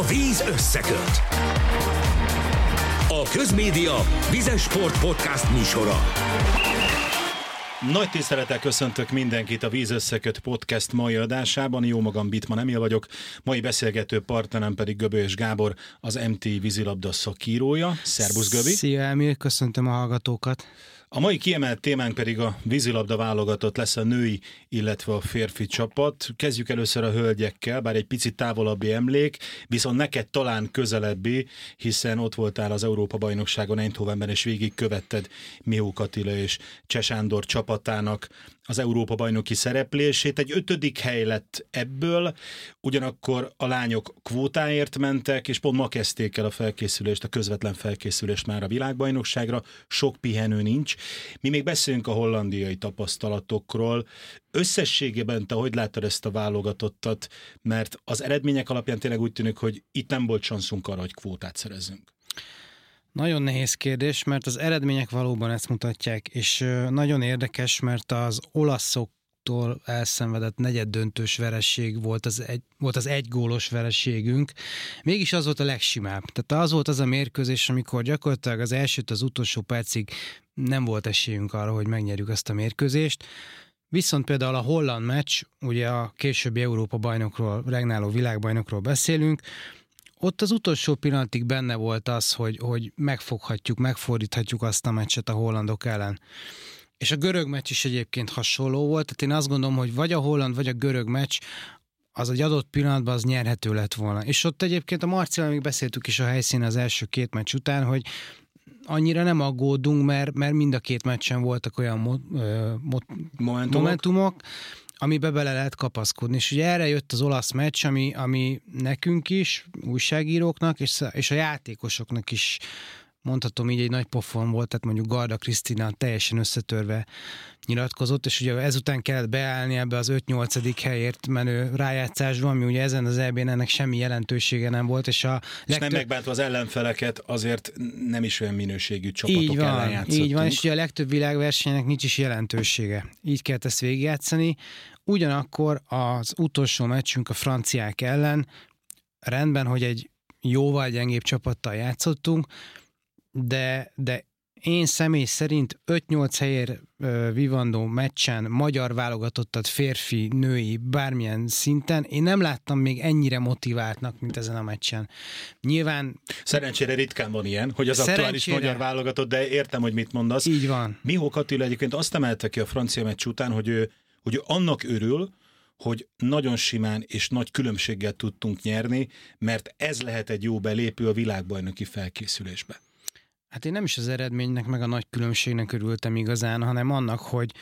A víz összeköt. A Közmédia Vizes Sport Podcast műsora. Nagy tisztelettel köszöntök mindenkit a Víz Összeköt podcast mai adásában. Jó magam Bitman Emil vagyok, mai beszélgető partnerem pedig Göbölyös Gábor, az MT vízilabda szakírója. Szerbusz Göbi! Szia Emil, köszöntöm a hallgatókat! A mai kiemelt témánk pedig a vízilabda válogatott lesz a női, illetve a férfi csapat. Kezdjük először a hölgyekkel, bár egy picit távolabbi emlék, viszont neked talán közelebbi, hiszen ott voltál az Európa-bajnokságon Eindhovenben, és végig követted Mió Katila és Csesándor csapatának az Európa-bajnoki szereplését. Egy ötödik hely lett ebből, ugyanakkor a lányok kvótáért mentek, és pont ma kezdték el a felkészülést, a közvetlen felkészülést már a világbajnokságra. Sok pihenő nincs. Mi még beszélünk a hollandiai tapasztalatokról. Összességében te hogy láttad ezt a válogatottat? Mert az eredmények alapján tényleg úgy tűnik, hogy itt nem volt csanszunk arra, hogy kvótát szerezzünk. Nagyon nehéz kérdés, mert az eredmények valóban ezt mutatják, és nagyon érdekes, mert az olaszok tól elszenvedett negyed vereség volt az, egy, volt az egy gólos vereségünk. Mégis az volt a legsimább. Tehát az volt az a mérkőzés, amikor gyakorlatilag az elsőt az utolsó percig nem volt esélyünk arra, hogy megnyerjük ezt a mérkőzést. Viszont például a holland meccs, ugye a későbbi Európa bajnokról, regnáló világbajnokról beszélünk, ott az utolsó pillanatig benne volt az, hogy, hogy megfoghatjuk, megfordíthatjuk azt a meccset a hollandok ellen. És a görög meccs is egyébként hasonló volt, tehát én azt gondolom, hogy vagy a holland, vagy a görög meccs az egy adott pillanatban az nyerhető lett volna. És ott egyébként a Marcival még beszéltük is a helyszínen az első két meccs után, hogy annyira nem aggódunk, mert, mert mind a két meccsen voltak olyan mo, mo, momentumok, momentumok amibe bele lehet kapaszkodni. És ugye erre jött az olasz meccs, ami, ami nekünk is, újságíróknak, és, és a játékosoknak is mondhatom így egy nagy pofon volt, tehát mondjuk Garda Krisztina teljesen összetörve nyilatkozott, és ugye ezután kellett beállni ebbe az 5-8. helyért menő rájátszásba, ami ugye ezen az eb ennek semmi jelentősége nem volt, és a legtöbb... És nem megbántva az ellenfeleket, azért nem is olyan minőségű csapatok így van, ellen játszottunk. Így van, és ugye a legtöbb világversenynek nincs is jelentősége. Így kellett ezt végigjátszani. Ugyanakkor az utolsó meccsünk a franciák ellen, rendben, hogy egy jóval gyengébb csapattal játszottunk, de, de én személy szerint 5-8 helyér vivandó meccsen magyar válogatottat férfi, női, bármilyen szinten, én nem láttam még ennyire motiváltnak, mint ezen a meccsen. Nyilván... Szerencsére ritkán van ilyen, hogy az szerencsére... aktuális magyar válogatott, de értem, hogy mit mondasz. Így van. Mihó Attila egyébként azt emelte ki a francia meccs után, hogy ő, hogy ő annak örül, hogy nagyon simán és nagy különbséggel tudtunk nyerni, mert ez lehet egy jó belépő a világbajnoki felkészülésbe. Hát én nem is az eredménynek, meg a nagy különbségnek örültem igazán, hanem annak, hogy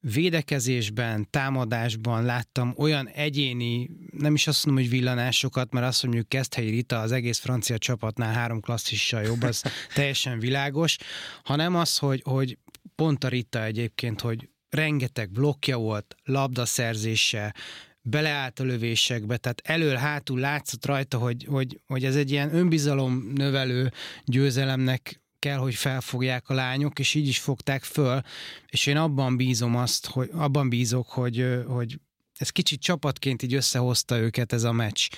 védekezésben, támadásban láttam olyan egyéni, nem is azt mondom, hogy villanásokat, mert azt mondjuk Keszthelyi Rita az egész francia csapatnál három klasszissal jobb, az teljesen világos, hanem az, hogy, hogy pont a Rita egyébként, hogy rengeteg blokkja volt, labdaszerzése, beleállt a lövésekbe, tehát elől-hátul látszott rajta, hogy, hogy, hogy ez egy ilyen önbizalom növelő győzelemnek kell, hogy felfogják a lányok, és így is fogták föl, és én abban bízom azt, hogy abban bízok, hogy, hogy ez kicsit csapatként így összehozta őket ez a meccs.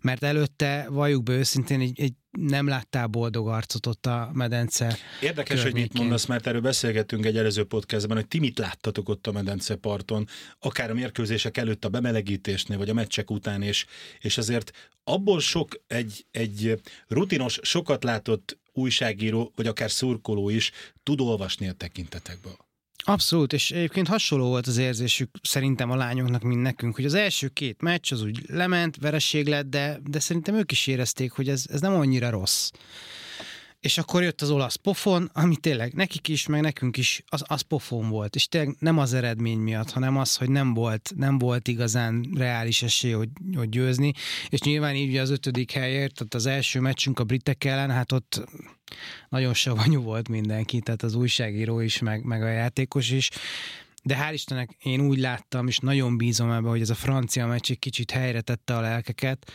Mert előtte, valljuk be őszintén, egy, egy nem láttál boldog arcot ott a medence Érdekes, környékén. hogy mit mondasz, mert erről beszélgettünk egy előző podcastben, hogy ti mit láttatok ott a medence parton, akár a mérkőzések előtt a bemelegítésnél, vagy a meccsek után, és, és azért abból sok egy, egy rutinos, sokat látott újságíró, vagy akár szurkoló is tud olvasni a tekintetekből. Abszolút, és egyébként hasonló volt az érzésük szerintem a lányoknak, mint nekünk, hogy az első két meccs az úgy lement, vereség lett, de, de szerintem ők is érezték, hogy ez, ez nem annyira rossz. És akkor jött az olasz pofon, ami tényleg nekik is, meg nekünk is az, az pofon volt. És tényleg nem az eredmény miatt, hanem az, hogy nem volt, nem volt igazán reális esély, hogy, hogy győzni. És nyilván így az ötödik helyért, tehát az első meccsünk a britek ellen, hát ott nagyon savanyú volt mindenki, tehát az újságíró is, meg, meg a játékos is. De hál' Istennek én úgy láttam, és nagyon bízom ebbe, hogy ez a francia meccs egy kicsit helyre tette a lelkeket,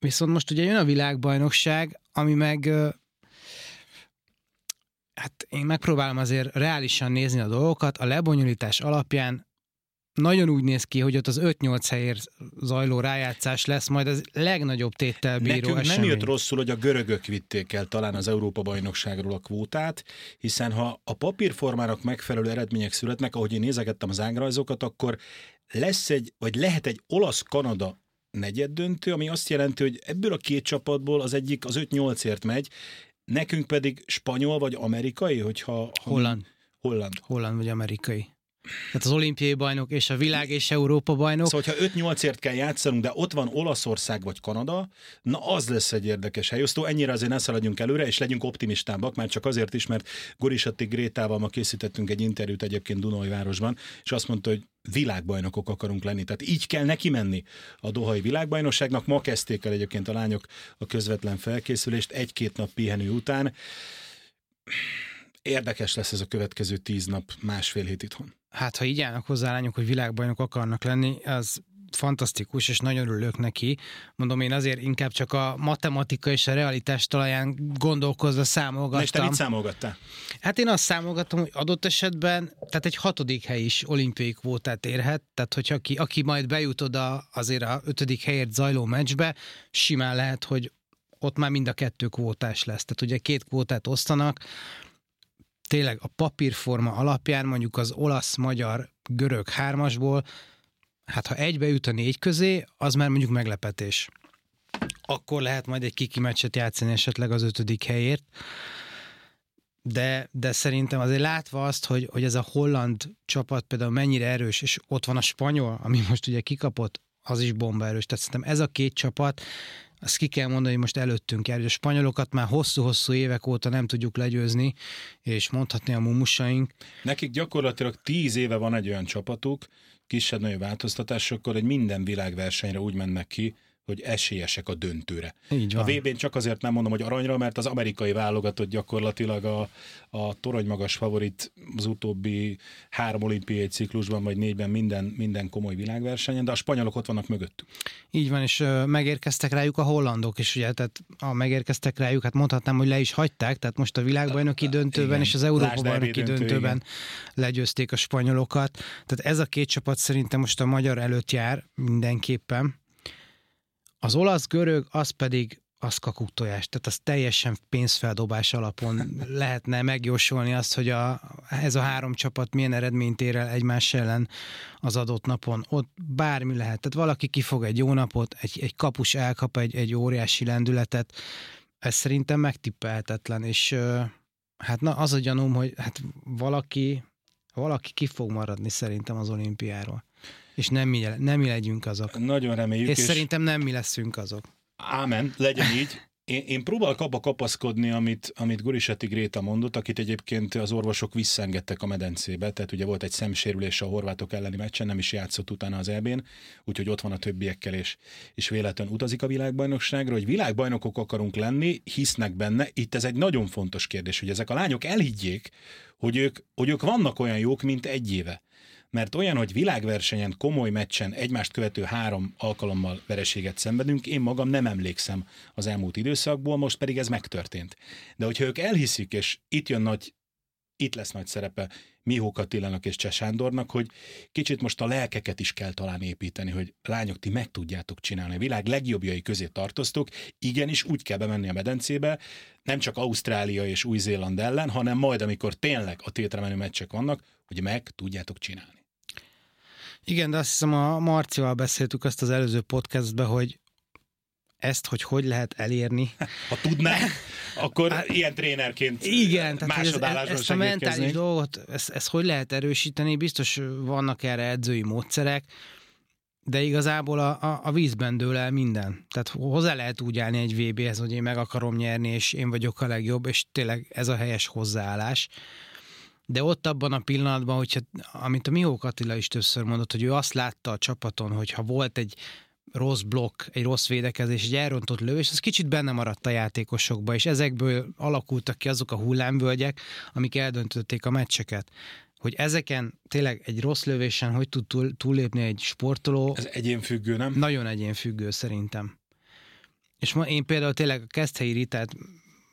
Viszont most ugye jön a világbajnokság, ami meg hát én megpróbálom azért reálisan nézni a dolgokat, a lebonyolítás alapján nagyon úgy néz ki, hogy ott az 5-8 helyért zajló rájátszás lesz majd az legnagyobb téttel bíró Nekünk esemény. nem jött rosszul, hogy a görögök vitték el talán az Európa-bajnokságról a kvótát, hiszen ha a papírformának megfelelő eredmények születnek, ahogy én nézegettem az ágrajzokat, akkor lesz egy, vagy lehet egy olasz-kanada negyed döntő, ami azt jelenti, hogy ebből a két csapatból az egyik az 5-8ért megy, nekünk pedig spanyol vagy amerikai, hogyha... ha- Holland. Holland. Holland vagy amerikai. Tehát az olimpiai bajnok és a világ és Európa bajnok. Szóval, hogyha 5-8ért kell játszanunk, de ott van Olaszország vagy Kanada, na az lesz egy érdekes helyosztó. Ennyire azért ne szaladjunk előre, és legyünk optimistábbak, már csak azért is, mert Gorisatti Grétával ma készítettünk egy interjút egyébként Dunajvárosban, és azt mondta, hogy világbajnokok akarunk lenni. Tehát így kell neki menni a Dohai világbajnokságnak. Ma kezdték el egyébként a lányok a közvetlen felkészülést egy-két nap pihenő után. Érdekes lesz ez a következő tíz nap, másfél hét itthon. Hát, ha így állnak hozzá lányok, hogy világbajnok akarnak lenni, az fantasztikus, és nagyon örülök neki. Mondom, én azért inkább csak a matematika és a realitás talaján gondolkozva Na és te számolgattam. mit számolgattál? Hát én azt számolgatom, hogy adott esetben, tehát egy hatodik hely is olimpiai kvótát érhet, tehát hogy aki, aki majd bejut oda azért a ötödik helyért zajló meccsbe, simán lehet, hogy ott már mind a kettő kvótás lesz. Tehát ugye két kvótát osztanak, tényleg a papírforma alapján mondjuk az olasz, magyar, görög hármasból, hát ha egybe jut a négy közé, az már mondjuk meglepetés. Akkor lehet majd egy kiki meccset játszani esetleg az ötödik helyért, de, de szerintem azért látva azt, hogy, hogy ez a holland csapat például mennyire erős, és ott van a spanyol, ami most ugye kikapott, az is bomba erős. Tehát szerintem ez a két csapat, azt ki kell mondani, hogy most előttünk jár, a spanyolokat már hosszú-hosszú évek óta nem tudjuk legyőzni, és mondhatni a mumusaink. Nekik gyakorlatilag tíz éve van egy olyan csapatuk, kisebb-nagyobb változtatásokkal, hogy minden világversenyre úgy mennek ki, hogy esélyesek a döntőre. Így A van. VB-n csak azért nem mondom, hogy aranyra, mert az amerikai válogatott gyakorlatilag a, a toronymagas favorit az utóbbi három olimpiai ciklusban, vagy négyben minden, minden komoly világversenyen, de a spanyolok ott vannak mögöttük. Így van, és ö, megérkeztek rájuk a hollandok is, ugye, tehát a megérkeztek rájuk, hát mondhatnám, hogy le is hagyták, tehát most a világbajnoki döntőben Igen. és az Európa bajnoki döntő, döntőben legyőzték a spanyolokat. Tehát ez a két csapat szerintem most a magyar előtt jár mindenképpen. Az olasz-görög, az pedig az kakuktojás, tehát az teljesen pénzfeldobás alapon lehetne megjósolni azt, hogy a, ez a három csapat milyen eredményt ér el egymás ellen az adott napon. Ott bármi lehet. Tehát valaki kifog egy jó napot, egy, egy kapus elkap egy, egy óriási lendületet. Ez szerintem megtippelhetetlen, és hát na, az a gyanúm, hogy hát valaki, valaki ki fog maradni szerintem az olimpiáról. És nem mi, nem mi legyünk azok. Nagyon reméljük, És, és szerintem nem mi leszünk azok. Ámen, legyen így. Én, én próbálok abba kapaszkodni, amit, amit Guriseti Gréta mondott, akit egyébként az orvosok visszengedtek a medencébe, tehát ugye volt egy szemsérülés a horvátok elleni meccsen, nem is játszott utána az EB-n, úgyhogy ott van a többiekkel, és, és véletlen utazik a világbajnokságra, hogy világbajnokok akarunk lenni, hisznek benne. Itt ez egy nagyon fontos kérdés, hogy ezek a lányok elhiggyék, hogy ők, hogy ők vannak olyan jók, mint egy éve mert olyan, hogy világversenyen, komoly meccsen egymást követő három alkalommal vereséget szenvedünk, én magam nem emlékszem az elmúlt időszakból, most pedig ez megtörtént. De hogyha ők elhiszik, és itt jön nagy, itt lesz nagy szerepe Mihó Katilának és Cseh Sándornak, hogy kicsit most a lelkeket is kell talán építeni, hogy lányok, ti meg tudjátok csinálni. A világ legjobbjai közé tartoztok, igenis úgy kell bemenni a medencébe, nem csak Ausztrália és Új-Zéland ellen, hanem majd, amikor tényleg a tétre menő meccsek vannak, hogy meg tudjátok csinálni. Igen, de azt hiszem a Marcival beszéltük azt az előző podcastben, hogy ezt, hogy hogy lehet elérni. Ha tudnánk, akkor hát, ilyen trénerként Igen, tehát ez, másodállásban ezt a mentális dolgot, ezt, ezt hogy lehet erősíteni, biztos vannak erre edzői módszerek, de igazából a, a, a vízben dől el minden. Tehát hozzá lehet úgy állni egy VB-hez, hogy én meg akarom nyerni, és én vagyok a legjobb, és tényleg ez a helyes hozzáállás. De ott abban a pillanatban, hogyha, amit a Mihó Attila is többször mondott, hogy ő azt látta a csapaton, hogy ha volt egy rossz blokk, egy rossz védekezés, egy elrontott lövés, az kicsit benne maradt a játékosokba, és ezekből alakultak ki azok a hullámvölgyek, amik eldöntötték a meccseket. Hogy ezeken tényleg egy rossz lövésen hogy tud túl, túllépni egy sportoló, Ez egyénfüggő, nem? nagyon egyénfüggő szerintem. És ma én például tényleg a Keszthelyi Ritát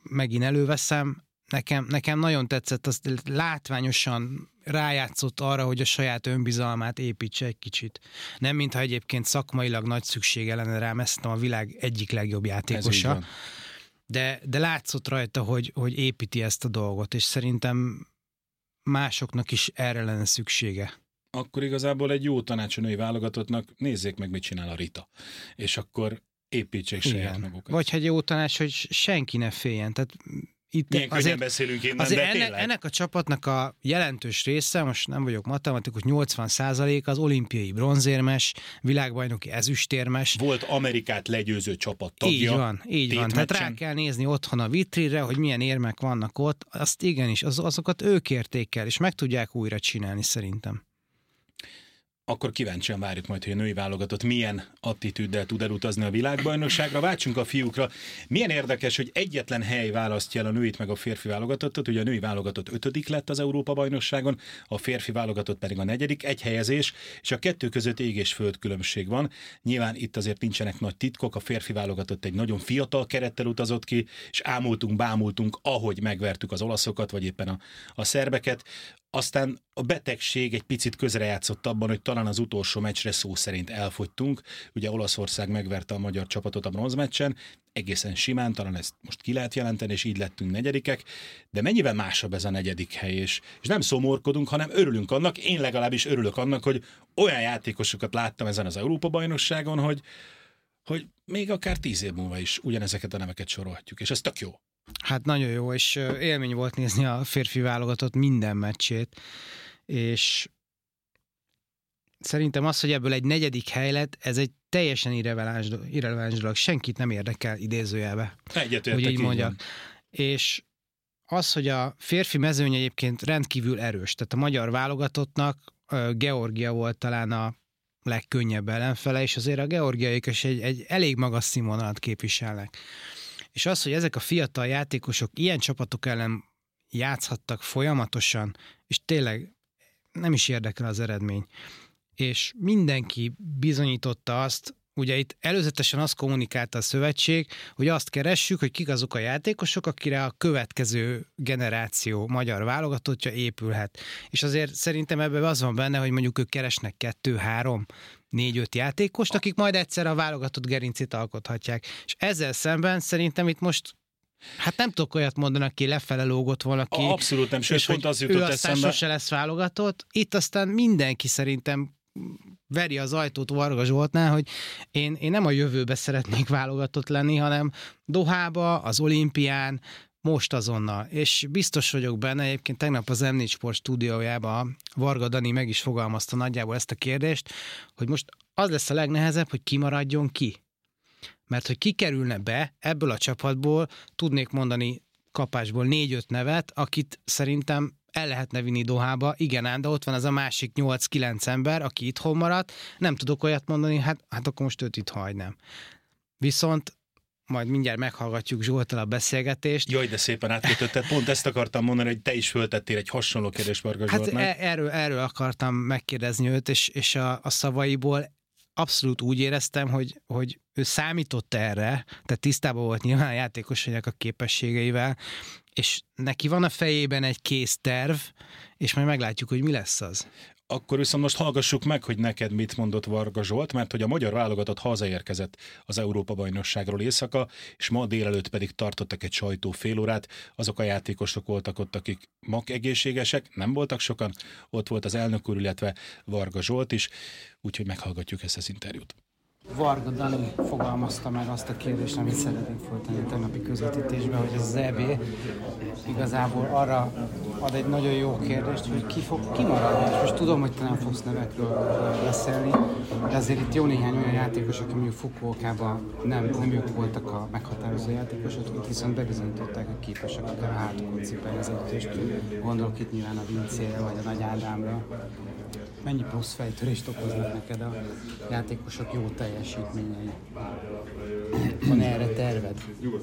megint előveszem, nekem, nekem nagyon tetszett, azt látványosan rájátszott arra, hogy a saját önbizalmát építse egy kicsit. Nem mintha egyébként szakmailag nagy szüksége lenne rá, mert a világ egyik legjobb játékosa. De, de látszott rajta, hogy, hogy építi ezt a dolgot, és szerintem másoknak is erre lenne szüksége. Akkor igazából egy jó tanács a női válogatottnak, nézzék meg, mit csinál a Rita. És akkor építsék saját magukat. Vagy egy jó tanács, hogy senki ne féljen. Tehát itt Milyen azért, beszélünk innen, azért de ennek, ennek a csapatnak a jelentős része, most nem vagyok matematikus, 80% az olimpiai bronzérmes, világbajnoki ezüstérmes. Volt Amerikát legyőző csapat tagja. Így van, így van. Tehát rá kell nézni otthon a vitrire, hogy milyen érmek vannak ott, azt igenis, az, azokat ők értékel, és meg tudják újra csinálni szerintem akkor kíváncsian várjuk majd, hogy a női válogatott milyen attitűddel tud elutazni a világbajnokságra. Váltsunk a fiúkra. Milyen érdekes, hogy egyetlen hely választja el a nőit meg a férfi válogatottat. Ugye a női válogatott ötödik lett az Európa bajnokságon, a férfi válogatott pedig a negyedik, egy helyezés, és a kettő között ég és föld különbség van. Nyilván itt azért nincsenek nagy titkok, a férfi válogatott egy nagyon fiatal kerettel utazott ki, és ámultunk, bámultunk, ahogy megvertük az olaszokat, vagy éppen a, a szerbeket. Aztán a betegség egy picit közrejátszott abban, hogy talán az utolsó meccsre szó szerint elfogytunk. Ugye Olaszország megverte a magyar csapatot a bronzmeccsen, egészen simán, talán ezt most ki lehet jelenteni, és így lettünk negyedikek, de mennyivel másabb ez a negyedik hely, és, és nem szomorkodunk, hanem örülünk annak, én legalábbis örülök annak, hogy olyan játékosokat láttam ezen az Európa-bajnokságon, hogy, hogy még akár tíz év múlva is ugyanezeket a neveket sorolhatjuk, és ez tök jó. Hát nagyon jó, és élmény volt nézni a férfi válogatott minden meccsét, és szerintem az, hogy ebből egy negyedik hely lett, ez egy teljesen irreleváns, irreleváns dolog. Senkit nem érdekel idézőjelbe. Egyetértek, hogy így mondjak. És az, hogy a férfi mezőny egyébként rendkívül erős, tehát a magyar válogatottnak Georgia volt talán a legkönnyebb ellenfele, és azért a georgiaik is egy, egy elég magas színvonalat képviselnek. És az, hogy ezek a fiatal játékosok ilyen csapatok ellen játszhattak folyamatosan, és tényleg nem is érdekel az eredmény. És mindenki bizonyította azt, ugye itt előzetesen azt kommunikálta a szövetség, hogy azt keressük, hogy kik azok a játékosok, akire a következő generáció magyar válogatottja épülhet. És azért szerintem ebben az van benne, hogy mondjuk ők keresnek kettő, három, négy-öt játékost, akik majd egyszer a válogatott gerincét alkothatják. És ezzel szemben szerintem itt most Hát nem tudok olyat mondani, aki lefele lógott valaki. Abszolút nem, sőt, pont az jutott ő aztán eszembe. sose lesz válogatott. Itt aztán mindenki szerintem veri az ajtót Varga Zsoltnál, hogy én, én nem a jövőbe szeretnék válogatott lenni, hanem Dohába, az olimpián, most azonnal. És biztos vagyok benne, egyébként tegnap az M4 Sport stúdiójában Varga Dani meg is fogalmazta nagyjából ezt a kérdést, hogy most az lesz a legnehezebb, hogy kimaradjon ki. Mert hogy kikerülne be ebből a csapatból, tudnék mondani kapásból négy-öt nevet, akit szerintem el lehetne vinni Dohába, igen ám, de ott van az a másik 8-9 ember, aki itthon maradt, nem tudok olyat mondani, hát, hát akkor most őt itt hagynám. Viszont majd mindjárt meghallgatjuk Zsoltal a beszélgetést. Jaj, de szépen átkötötted. Pont ezt akartam mondani, hogy te is föltettél egy hasonló kérdést Varga Hát e- erről, erről akartam megkérdezni őt, és, és a, a szavaiból abszolút úgy éreztem, hogy, hogy ő számított erre, tehát tisztában volt nyilván a játékosainak a képességeivel, és neki van a fejében egy kész terv, és majd meglátjuk, hogy mi lesz az. Akkor viszont most hallgassuk meg, hogy neked mit mondott Varga Zsolt, mert hogy a magyar válogatott hazaérkezett az Európa-bajnokságról éjszaka, és ma délelőtt pedig tartottak egy sajtó félórát. Azok a játékosok voltak ott, akik mag egészségesek, nem voltak sokan, ott volt az elnök úr, illetve Varga Zsolt is, úgyhogy meghallgatjuk ezt az interjút. Varga Dani fogalmazta meg azt a kérdést, amit szeretnénk folytani a tegnapi közvetítésben, hogy az EB igazából arra ad egy nagyon jó kérdést, hogy ki fog kimaradni. És most tudom, hogy te nem fogsz nevekről beszélni, de azért itt jó néhány olyan játékos, aki mondjuk Fukuokában nem, nem ők voltak a meghatározó játékosok, akik viszont bebizonyították, hogy képesek akár a hátukon az együttest. Gondolok itt nyilván a Vincére vagy a Nagy Ádámra, mennyi plusz fejtörést okoznak neked a játékosok jó teljesítményei? Van erre terv?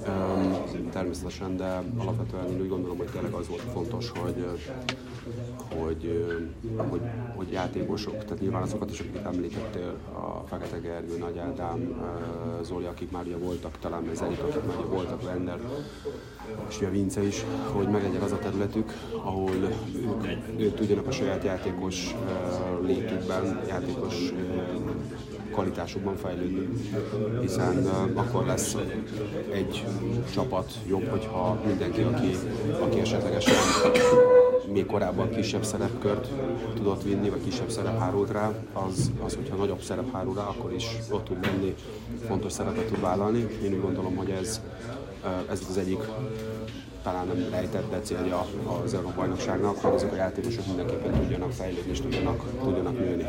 terved? Természetesen, de alapvetően én úgy gondolom, hogy tényleg az volt fontos, hogy, hogy, hogy, hogy játékosok, tehát nyilván azokat is, akiket említettél, a Fekete Gergő, Nagy Ádám, Zoli, akik már ugye voltak, talán ez egyik, akik már voltak, Wender, és ugye Vince is, hogy meglegyen az a területük, ahol ők, ők tudjanak a saját játékos létükben, játékos kvalitásukban fejlődni, hiszen uh, akkor lesz egy csapat jobb, hogyha mindenki, aki, aki esetlegesen még korábban kisebb szerepkört tudott vinni, vagy kisebb szerep hárult rá, az, az, hogyha nagyobb szerep hárul rá, akkor is ott tud lenni, fontos szerepet tud vállalni. Én úgy gondolom, hogy ez, ez az egyik talán nem rejtett be célja az Európa bajnokságnak, hogy azok a játékosok mindenképpen tudjanak fejlődni és tudjanak, tudjanak nőni.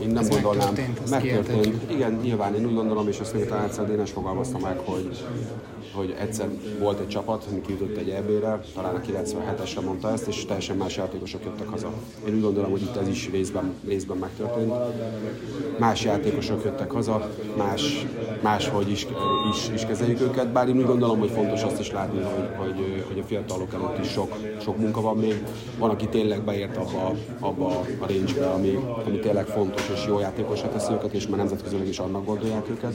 Én nem ez gondolnám, megtörtént, megtörtént. Igen, nyilván én úgy gondolom, és azt még talán egyszer Dénes fogalmazta meg, hogy, hogy egyszer volt egy csapat, ami kijutott egy EB-re, talán a 97-esre mondta ezt, és teljesen más játékosok jöttek haza. Én úgy gondolom, hogy itt ez is részben, részben megtörtént. Más játékosok jöttek haza, más, máshogy is, is, is kezeljük őket, bár én úgy gondolom, hogy fontos azt is látni, hogy, hogy, hogy a fiatalok előtt is sok, sok munka van még. Van, aki tényleg beért abba, abba a range ami, ami tényleg fontos és jó játékosra teszi őket, és már nemzetközileg is annak gondolják őket.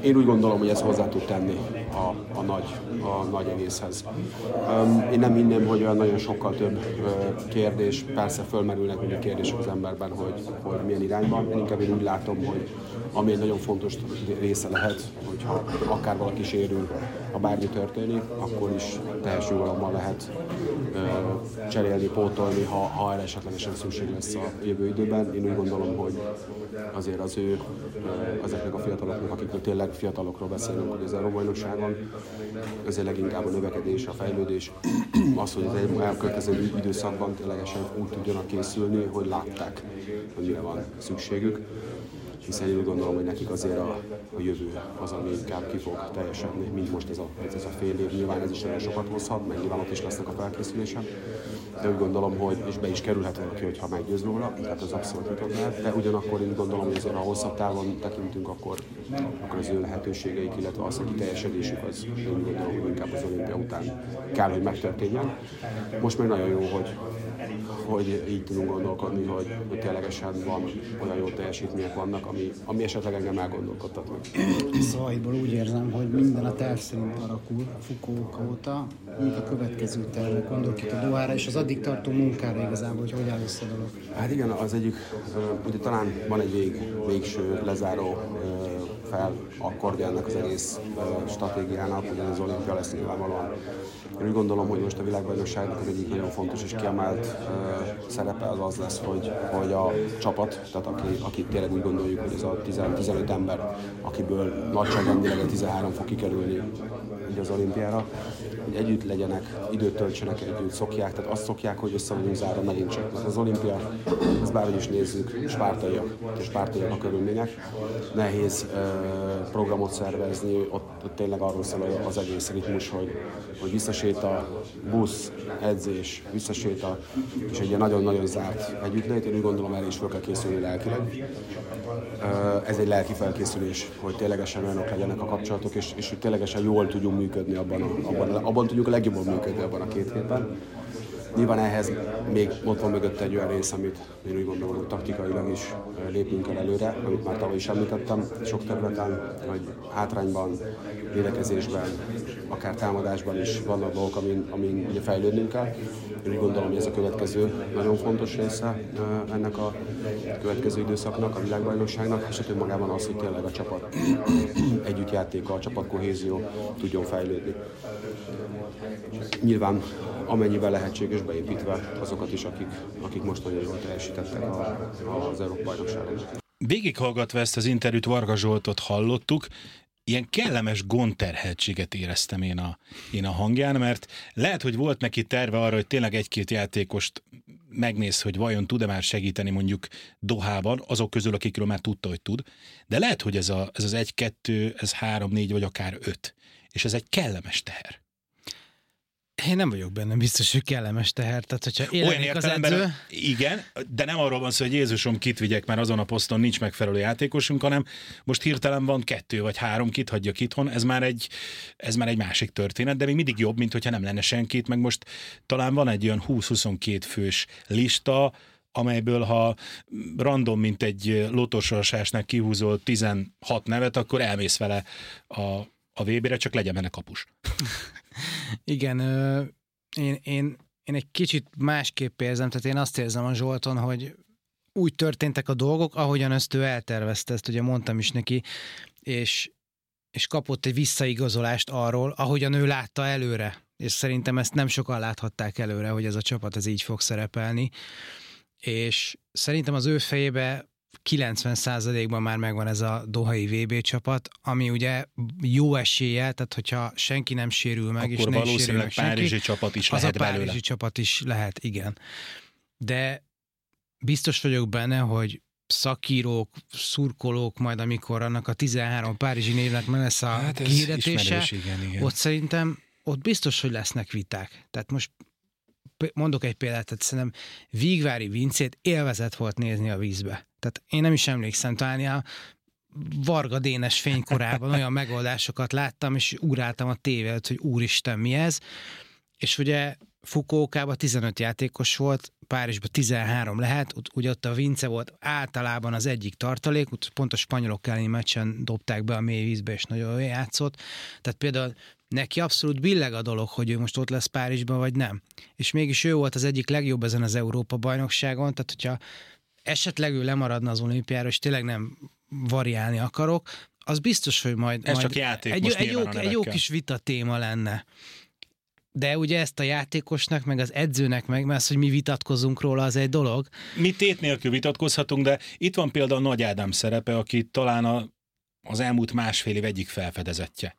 Én úgy gondolom, hogy ez hozzá tud tenni a, a, nagy, a nagy egészhez. Én nem hinném, hogy olyan nagyon sokkal több kérdés, persze fölmerülnek mindig kérdések az emberben, hogy, hogy milyen irányban. Én inkább én úgy látom, hogy ami egy nagyon fontos része lehet, hogyha akár valaki sérül, ha bármi történik, akkor is teljes jogalommal lehet cserélni, pótolni, ha, ha erre esetlegesen szükség lesz a jövő időben. Én úgy gondolom, hogy azért az ő, ezeknek a fiataloknak, akikről tényleg fiatalokról beszélünk, hogy az Euróbajnokságon, azért leginkább a növekedés, a fejlődés, az, hogy az elkövetkező időszakban ténylegesen úgy tudjanak készülni, hogy látták, hogy mire van szükségük. Hiszen én úgy gondolom, hogy nekik azért a, a jövő az, ami inkább ki fog teljesedni, mint most ez a, ez a fél év. Nyilván ez is nagyon sokat hozhat, meg nyilván ott is lesznek a felkészülésen, de úgy gondolom, hogy és be is kerülhet valaki, hogyha meggyőz róla, tehát az abszolút nyitott lehet, de ugyanakkor én gondolom, hogy azért ha hosszabb távon tekintünk, akkor, akkor az ő lehetőségeik, illetve az, hogy teljesedésük, az úgy gondolom, hogy inkább az olimpia után kell, hogy megtörténjen. Most meg nagyon jó, hogy, hogy így tudunk gondolkodni, hogy, hogy ténylegesen van olyan jó teljesítmények vannak, ami, ami esetleg engem elgondolkodtat meg. Szavaidból úgy érzem, hogy minden a terv szerint alakul a Fukuoka óta, mint a következő tervek, gondolok itt a Dohára és az addig tartó munkára igazából, hogy hogy áll össze a dolog. Hát igen, az egyik, ugye talán van egy vég, végső lezáró fel akkordja ennek az egész stratégiának, hogy az olimpia lesz nyilvánvalóan én úgy gondolom, hogy most a világbajnokságnak az egyik nagyon fontos és kiemelt szerepe az az lesz, hogy, hogy a csapat, tehát aki, aki tényleg úgy gondoljuk, hogy ez a 10, 15 ember, akiből nagyságrendileg a 13 fog kikerülni az olimpiára, hogy együtt legyenek, időt töltsenek együtt, szokják, tehát azt szokják, hogy össze vagyunk zárva megint csak. Mert az olimpia, ez bárhogy is nézzük, spártaiak, és spártaiak a körülmények. Nehéz uh, programot szervezni, ott, ott tényleg arról szól az egész ritmus, hogy, hogy visszaséta, busz, edzés, visszaséta, és egy nagyon-nagyon zárt együttlét. Én úgy gondolom, erre is fel kell készülni lelkileg. Uh, ez egy lelki felkészülés, hogy ténylegesen olyanok legyenek a kapcsolatok, és, és hogy ténylegesen jól tudjunk működni abban, a, abban, abban tudjuk a legjobban működni abban a két hétben. Nyilván ehhez még ott van mögött egy olyan rész, amit én úgy gondolom, hogy taktikailag is lépünk el előre, amit már tavaly is említettem sok területen, hogy hátrányban, védekezésben, akár támadásban is vannak dolgok, amin, amin ugye fejlődnünk kell. Én úgy gondolom, hogy ez a következő nagyon fontos része ennek a következő időszaknak, a világbajnokságnak, és hát magában az, hogy tényleg a csapat együttjátéka, a csapat kohézió tudjon fejlődni. Nyilván amennyiben lehetséges beépítve azokat is, akik, akik most nagyon jól teljesítettek a, az Európa bajnokságon. Végighallgatva ezt az interjút Varga Zsoltot hallottuk, ilyen kellemes gondterheltséget éreztem én a, én a hangján, mert lehet, hogy volt neki terve arra, hogy tényleg egy-két játékost megnéz, hogy vajon tud-e már segíteni mondjuk Dohában, azok közül, akikről már tudta, hogy tud, de lehet, hogy ez, a, ez az egy-kettő, ez három-négy vagy akár öt, és ez egy kellemes teher. Én nem vagyok benne biztos, hogy kellemes teher. Tehát, hogyha Olyan az edző... Igen, de nem arról van szó, hogy Jézusom kit vigyek, mert azon a poszton nincs megfelelő játékosunk, hanem most hirtelen van kettő vagy három, kit hagyjak itthon, ez már egy, ez már egy másik történet, de még mindig jobb, mint hogyha nem lenne senkit, meg most talán van egy olyan 20-22 fős lista, amelyből ha random, mint egy lotosorsásnál kihúzol 16 nevet, akkor elmész vele a, a VB-re, csak legyen benne kapus. Igen, én, én, én egy kicsit másképp érzem, tehát én azt érzem a Zsolton, hogy úgy történtek a dolgok, ahogyan ezt ő eltervezte, ezt ugye mondtam is neki, és, és kapott egy visszaigazolást arról, ahogyan ő látta előre. És szerintem ezt nem sokan láthatták előre, hogy ez a csapat ez így fog szerepelni. És szerintem az ő fejébe 90%-ban már megvan ez a Dohai VB csapat, ami ugye jó esélye, tehát hogyha senki nem sérül meg, Akkor és nem sérül meg párizsi senki, csapat is az lehet a párizsi belőle. csapat is lehet, igen. De biztos vagyok benne, hogy szakírók, szurkolók, majd amikor annak a 13 párizsi névnek meg lesz a hát igen. ott szerintem ott biztos, hogy lesznek viták. Tehát most mondok egy példát, tehát szerintem Vígvári Vincét élvezet volt nézni a vízbe. Tehát én nem is emlékszem, talán a Varga Dénes fénykorában olyan megoldásokat láttam, és ugráltam a tévét, hogy úristen, mi ez? És ugye Fukókában 15 játékos volt, Párizsban 13 lehet, ugye ott a Vince volt általában az egyik tartalék, pont a spanyolok elleni meccsen dobták be a mély vízbe, és nagyon jól játszott. Tehát például neki abszolút billeg a dolog, hogy ő most ott lesz Párizsban, vagy nem. És mégis ő volt az egyik legjobb ezen az Európa bajnokságon, tehát hogyha esetleg ő lemaradna az olimpiára, és tényleg nem variálni akarok, az biztos, hogy majd, Ez majd csak játék egy, egy, jó, egy jó kis vita téma lenne. De ugye ezt a játékosnak, meg az edzőnek meg, mert az, hogy mi vitatkozunk róla, az egy dolog. Mi tét nélkül vitatkozhatunk, de itt van például Nagy Ádám szerepe, aki talán a, az elmúlt másfél év egyik felfedezetje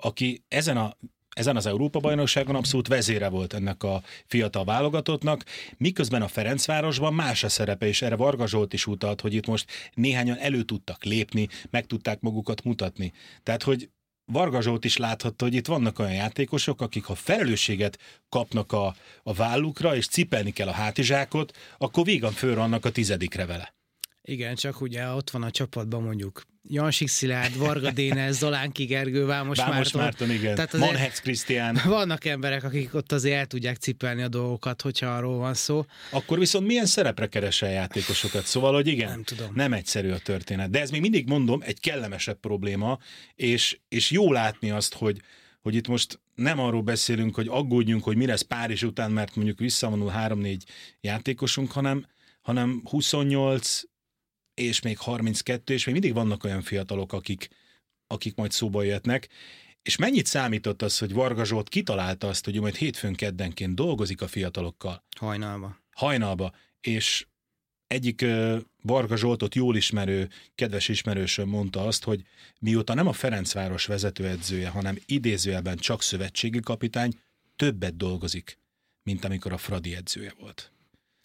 aki ezen a ezen az Európa-bajnokságon abszolút vezére volt ennek a fiatal válogatottnak, miközben a Ferencvárosban más a szerepe, és erre Varga Zsolt is utalt, hogy itt most néhányan elő tudtak lépni, meg tudták magukat mutatni. Tehát, hogy Varga Zsolt is láthatta, hogy itt vannak olyan játékosok, akik ha felelősséget kapnak a, a vállukra, és cipelni kell a hátizsákot, akkor vígan fölrannak a tizedikre vele. Igen, csak ugye ott van a csapatban mondjuk Jansik Szilárd, Varga Dénes, Zolánki Gergő, Vámos, Vámos Márton. Márton igen. Tehát Manhex Krisztián. Vannak emberek, akik ott azért el tudják cipelni a dolgokat, hogyha arról van szó. Akkor viszont milyen szerepre keresel játékosokat? Szóval, hogy igen, nem, tudom. nem egyszerű a történet. De ez még mindig mondom, egy kellemesebb probléma, és, és jó látni azt, hogy, hogy itt most nem arról beszélünk, hogy aggódjunk, hogy mi lesz Párizs után, mert mondjuk visszavonul 3-4 játékosunk, hanem, hanem 28, és még 32, és még mindig vannak olyan fiatalok, akik, akik majd szóba jöhetnek. És mennyit számított az, hogy Varga Zsolt kitalálta azt, hogy majd hétfőn keddenként dolgozik a fiatalokkal? Hajnalba. Hajnalba. És egyik Varga Zsoltot jól ismerő, kedves ismerősöm mondta azt, hogy mióta nem a Ferencváros vezetőedzője, hanem idézőjelben csak szövetségi kapitány, többet dolgozik, mint amikor a Fradi edzője volt.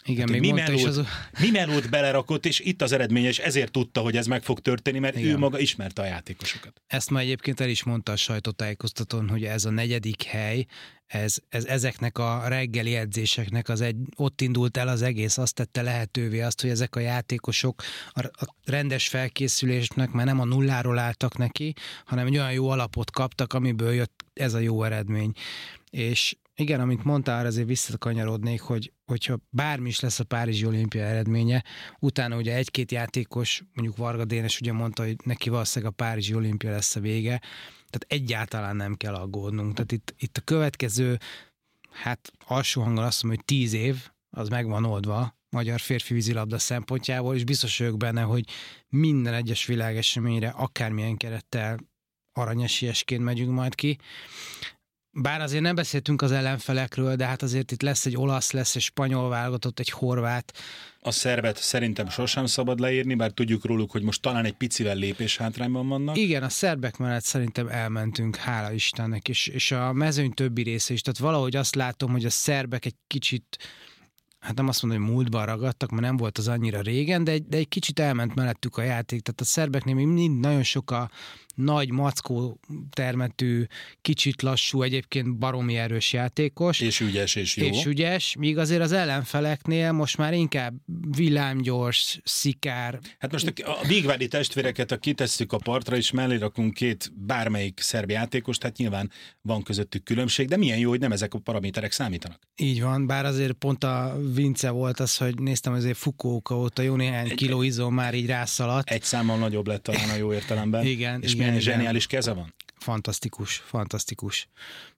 Igen, hát, még mi melót, az... mi melót belerakott, és itt az eredmény, és ezért tudta, hogy ez meg fog történni, mert Igen. ő maga ismerte a játékosokat. Ezt ma egyébként el is mondta a sajtótájékoztatón, hogy ez a negyedik hely, ez, ez ezeknek a reggeli edzéseknek az egy, ott indult el az egész, azt tette lehetővé azt, hogy ezek a játékosok a, a rendes felkészülésnek már nem a nulláról álltak neki, hanem egy olyan jó alapot kaptak, amiből jött ez a jó eredmény. És igen, amit mondtál, azért visszakanyarodnék, hogy hogyha bármi is lesz a Párizsi olimpia eredménye, utána ugye egy-két játékos, mondjuk Varga Dénes ugye mondta, hogy neki valószínűleg a Párizsi olimpia lesz a vége, tehát egyáltalán nem kell aggódnunk. Tehát itt, itt a következő, hát alsó hangon azt mondom, hogy tíz év, az meg van oldva, magyar férfi vízilabda szempontjából, és biztos vagyok benne, hogy minden egyes világeseményre, akármilyen kerettel aranyesiesként megyünk majd ki. Bár azért nem beszéltünk az ellenfelekről, de hát azért itt lesz egy olasz, lesz egy spanyol válogatott, egy horvát. A szervet szerintem sosem szabad leírni, bár tudjuk róluk, hogy most talán egy picivel lépés hátrányban vannak. Igen, a szerbek mellett szerintem elmentünk, hála Istennek, és, és a mezőny többi része is. Tehát valahogy azt látom, hogy a szerbek egy kicsit hát nem azt mondom, hogy múltban ragadtak, mert nem volt az annyira régen, de egy, de egy kicsit elment mellettük a játék. Tehát a szerbeknél még mind nagyon sok a nagy mackó termetű, kicsit lassú, egyébként baromi erős játékos. És ügyes, és jó. És ügyes, míg azért az ellenfeleknél most már inkább villámgyors, szikár. Hát most a, Vigvádi testvéreket, ha kitesszük a partra, és mellé rakunk két bármelyik szerb játékost, tehát nyilván van közöttük különbség, de milyen jó, hogy nem ezek a paraméterek számítanak. Így van, bár azért pont a Vince volt az, hogy néztem azért Fukuoka óta jó néhány kiló izom már így rászaladt. Egy számmal nagyobb lett talán a jó értelemben. Igen, és igen, igen. zseniális keze van. Fantasztikus, fantasztikus.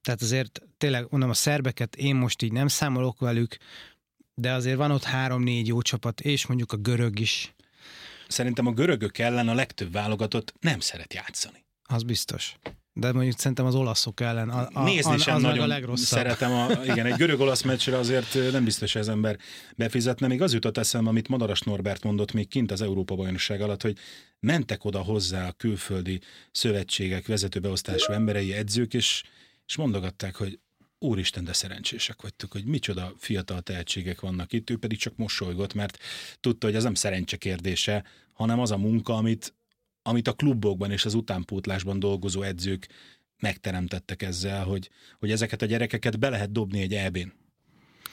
Tehát azért tényleg, mondom, a szerbeket én most így nem számolok velük, de azért van ott három-négy jó csapat, és mondjuk a görög is. Szerintem a görögök ellen a legtöbb válogatott nem szeret játszani. Az biztos. De mondjuk szerintem az olaszok ellen a, a, Nézni az, sem az nagyon a legrosszabb. szeretem. A, igen, egy görög-olasz meccsre azért nem biztos, hogy az ember befizetne. Még az jutott eszembe, amit Madaras Norbert mondott még kint az Európa-bajnokság alatt, hogy mentek oda hozzá a külföldi szövetségek vezetőbeosztású emberei, edzők, és, és mondogatták, hogy úristen, de szerencsések vagytok, hogy micsoda fiatal tehetségek vannak itt, ő pedig csak mosolygott, mert tudta, hogy ez nem szerencse kérdése, hanem az a munka, amit, amit a klubokban és az utánpótlásban dolgozó edzők megteremtettek ezzel, hogy, hogy ezeket a gyerekeket be lehet dobni egy EB-n.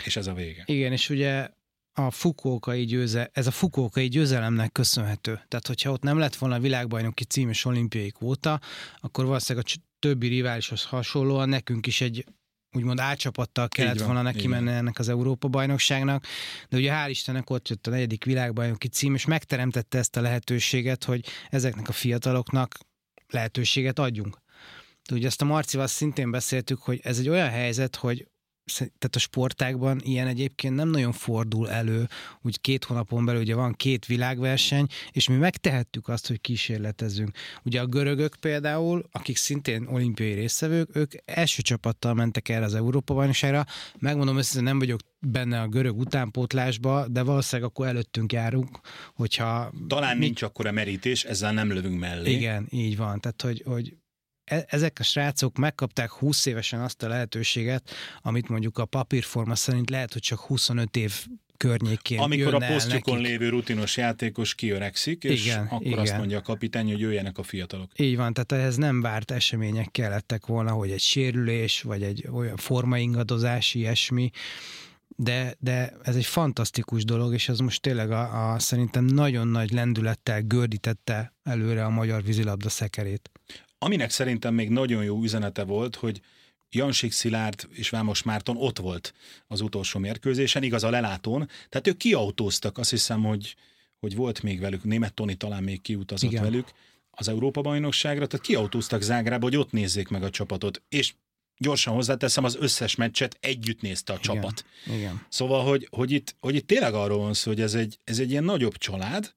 És ez a vége. Igen, és ugye a Fukuokai győze, ez a Fukuokai győzelemnek köszönhető. Tehát, hogyha ott nem lett volna világbajnoki cím és olimpiai kvóta, akkor valószínűleg a többi riválishoz hasonlóan nekünk is egy úgymond álcsapattal kellett van, volna neki menni ennek az Európa-bajnokságnak, de ugye hál' Istennek ott jött a negyedik világbajnoki cím, és megteremtette ezt a lehetőséget, hogy ezeknek a fiataloknak lehetőséget adjunk. De ugye ezt a Marcival szintén beszéltük, hogy ez egy olyan helyzet, hogy tehát a sportákban ilyen egyébként nem nagyon fordul elő, úgy két hónapon belül ugye van két világverseny, és mi megtehettük azt, hogy kísérletezzünk. Ugye a görögök például, akik szintén olimpiai résztvevők, ők első csapattal mentek erre az Európa-bajnokságra. Megmondom össze, nem vagyok benne a görög utánpótlásba, de valószínűleg akkor előttünk járunk, hogyha... Talán nincs akkora merítés, ezzel nem lövünk mellé. Igen, így van. Tehát, hogy, hogy ezek a srácok megkapták 20 évesen azt a lehetőséget, amit mondjuk a papírforma szerint lehet, hogy csak 25 év környékén Amikor a posztjukon lévő rutinos játékos kiöregszik, és Igen, akkor igen. azt mondja a kapitány, hogy jöjjenek a fiatalok. Így van, tehát ehhez nem várt események kellettek volna, hogy egy sérülés, vagy egy olyan formaingadozás, ilyesmi, de, de ez egy fantasztikus dolog, és ez most tényleg a, a szerintem nagyon nagy lendülettel gördítette előre a magyar vízilabda szekerét. Aminek szerintem még nagyon jó üzenete volt, hogy Jansik Szilárd és Vámos Márton ott volt az utolsó mérkőzésen, igaz a lelátón, tehát ők kiautóztak, azt hiszem, hogy, hogy volt még velük, német Toni talán még kiutazott Igen. velük az Európa-bajnokságra, tehát kiautóztak Zágrába, hogy ott nézzék meg a csapatot, és gyorsan hozzáteszem, az összes meccset együtt nézte a csapat. Igen. Igen. Szóval, hogy, hogy, itt, hogy itt tényleg arról van szó, hogy ez egy, ez egy ilyen nagyobb család,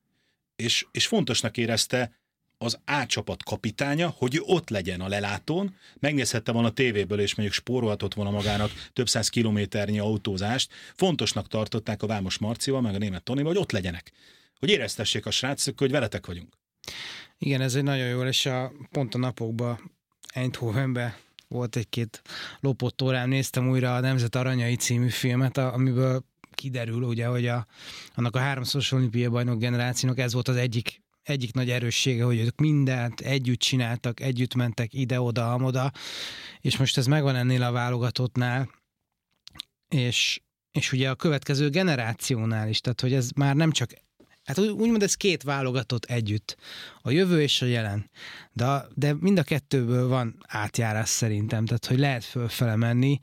és, és fontosnak érezte az A csapat kapitánya, hogy ő ott legyen a lelátón, megnézhette volna a tévéből, és mondjuk spórolhatott volna magának több száz kilométernyi autózást. Fontosnak tartották a Vámos Marcival, meg a német Tonival, hogy ott legyenek. Hogy éreztessék a srácok, hogy veletek vagyunk. Igen, ez egy nagyon jó, és a, pont a napokban Eindhovenben volt egy-két lopott órám, néztem újra a Nemzet Aranyai című filmet, amiből kiderül, ugye, hogy a, annak a háromszoros olimpiai bajnok generációnak ez volt az egyik egyik nagy erőssége, hogy ők mindent együtt csináltak, együtt mentek ide-oda, amoda, és most ez megvan ennél a válogatottnál, és, és ugye a következő generációnál is, tehát hogy ez már nem csak Hát úgy- úgymond ez két válogatott együtt. A jövő és a jelen. De, de mind a kettőből van átjárás szerintem, tehát hogy lehet fölfele menni.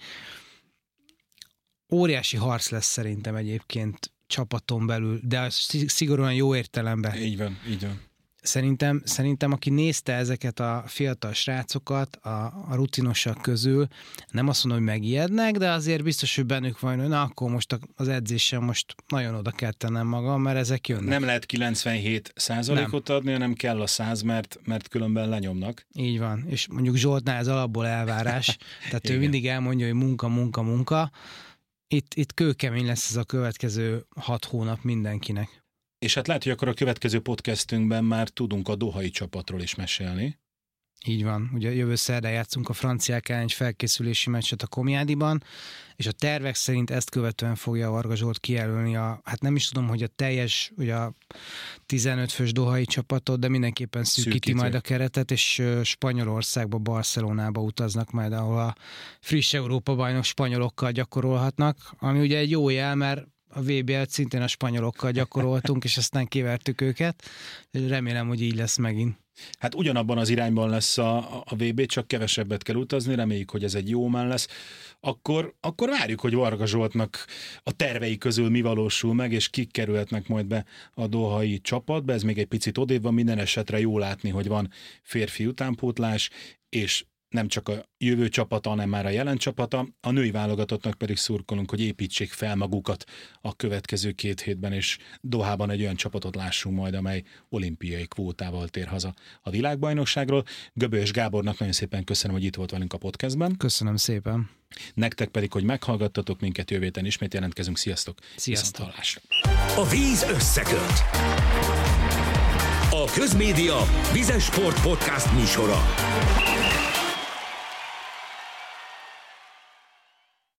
Óriási harc lesz szerintem egyébként csapaton belül, de szig- szigorúan jó értelemben. Így van, így van. Szerintem, szerintem aki nézte ezeket a fiatal srácokat a, a rutinosak közül, nem azt mondom, hogy megijednek, de azért biztos, hogy bennük van, hogy na akkor most az edzésen most nagyon oda kell tennem magam, mert ezek jönnek. Nem lehet 97 százalékot adni, hanem kell a 100, mert, mert különben lenyomnak. Így van, és mondjuk Zsoltnál ez alapból elvárás, tehát ő mindig elmondja, hogy munka, munka, munka. Itt, itt kőkemény lesz ez a következő hat hónap mindenkinek. És hát lehet, hogy akkor a következő podcastünkben már tudunk a dohai csapatról is mesélni. Így van. Ugye jövő szerdán játszunk a franciák ellen egy felkészülési meccset a Komjádiban, és a tervek szerint ezt követően fogja Varga Zsolt kijelölni a, hát nem is tudom, hogy a teljes, ugye a 15 fős dohai csapatot, de mindenképpen szűkíti Szűkítő. majd a keretet, és Spanyolországba, Barcelonába utaznak majd, ahol a friss Európa bajnok spanyolokkal gyakorolhatnak, ami ugye egy jó jel, mert a VBL-t szintén a spanyolokkal gyakoroltunk, és aztán kivertük őket. Remélem, hogy így lesz megint. Hát ugyanabban az irányban lesz a, a VB, csak kevesebbet kell utazni, reméljük, hogy ez egy jó már lesz. Akkor, akkor várjuk, hogy Varga Zsoltnak a tervei közül mi valósul meg, és kik kerülhetnek majd be a dohai csapatba. Ez még egy picit odébb van, minden esetre jó látni, hogy van férfi utánpótlás, és nem csak a jövő csapata, hanem már a jelen csapata. A női válogatottnak pedig szurkolunk, hogy építsék fel magukat a következő két hétben, és Dohában egy olyan csapatot lássunk majd, amely olimpiai kvótával tér haza a világbajnokságról. Göbös Gábornak nagyon szépen köszönöm, hogy itt volt velünk a podcastben. Köszönöm szépen. Nektek pedig, hogy meghallgattatok minket jövő héten ismét jelentkezünk. Sziasztok! Sziasztok! A víz összeköt! A Közmédia Vizes Sport Podcast műsora.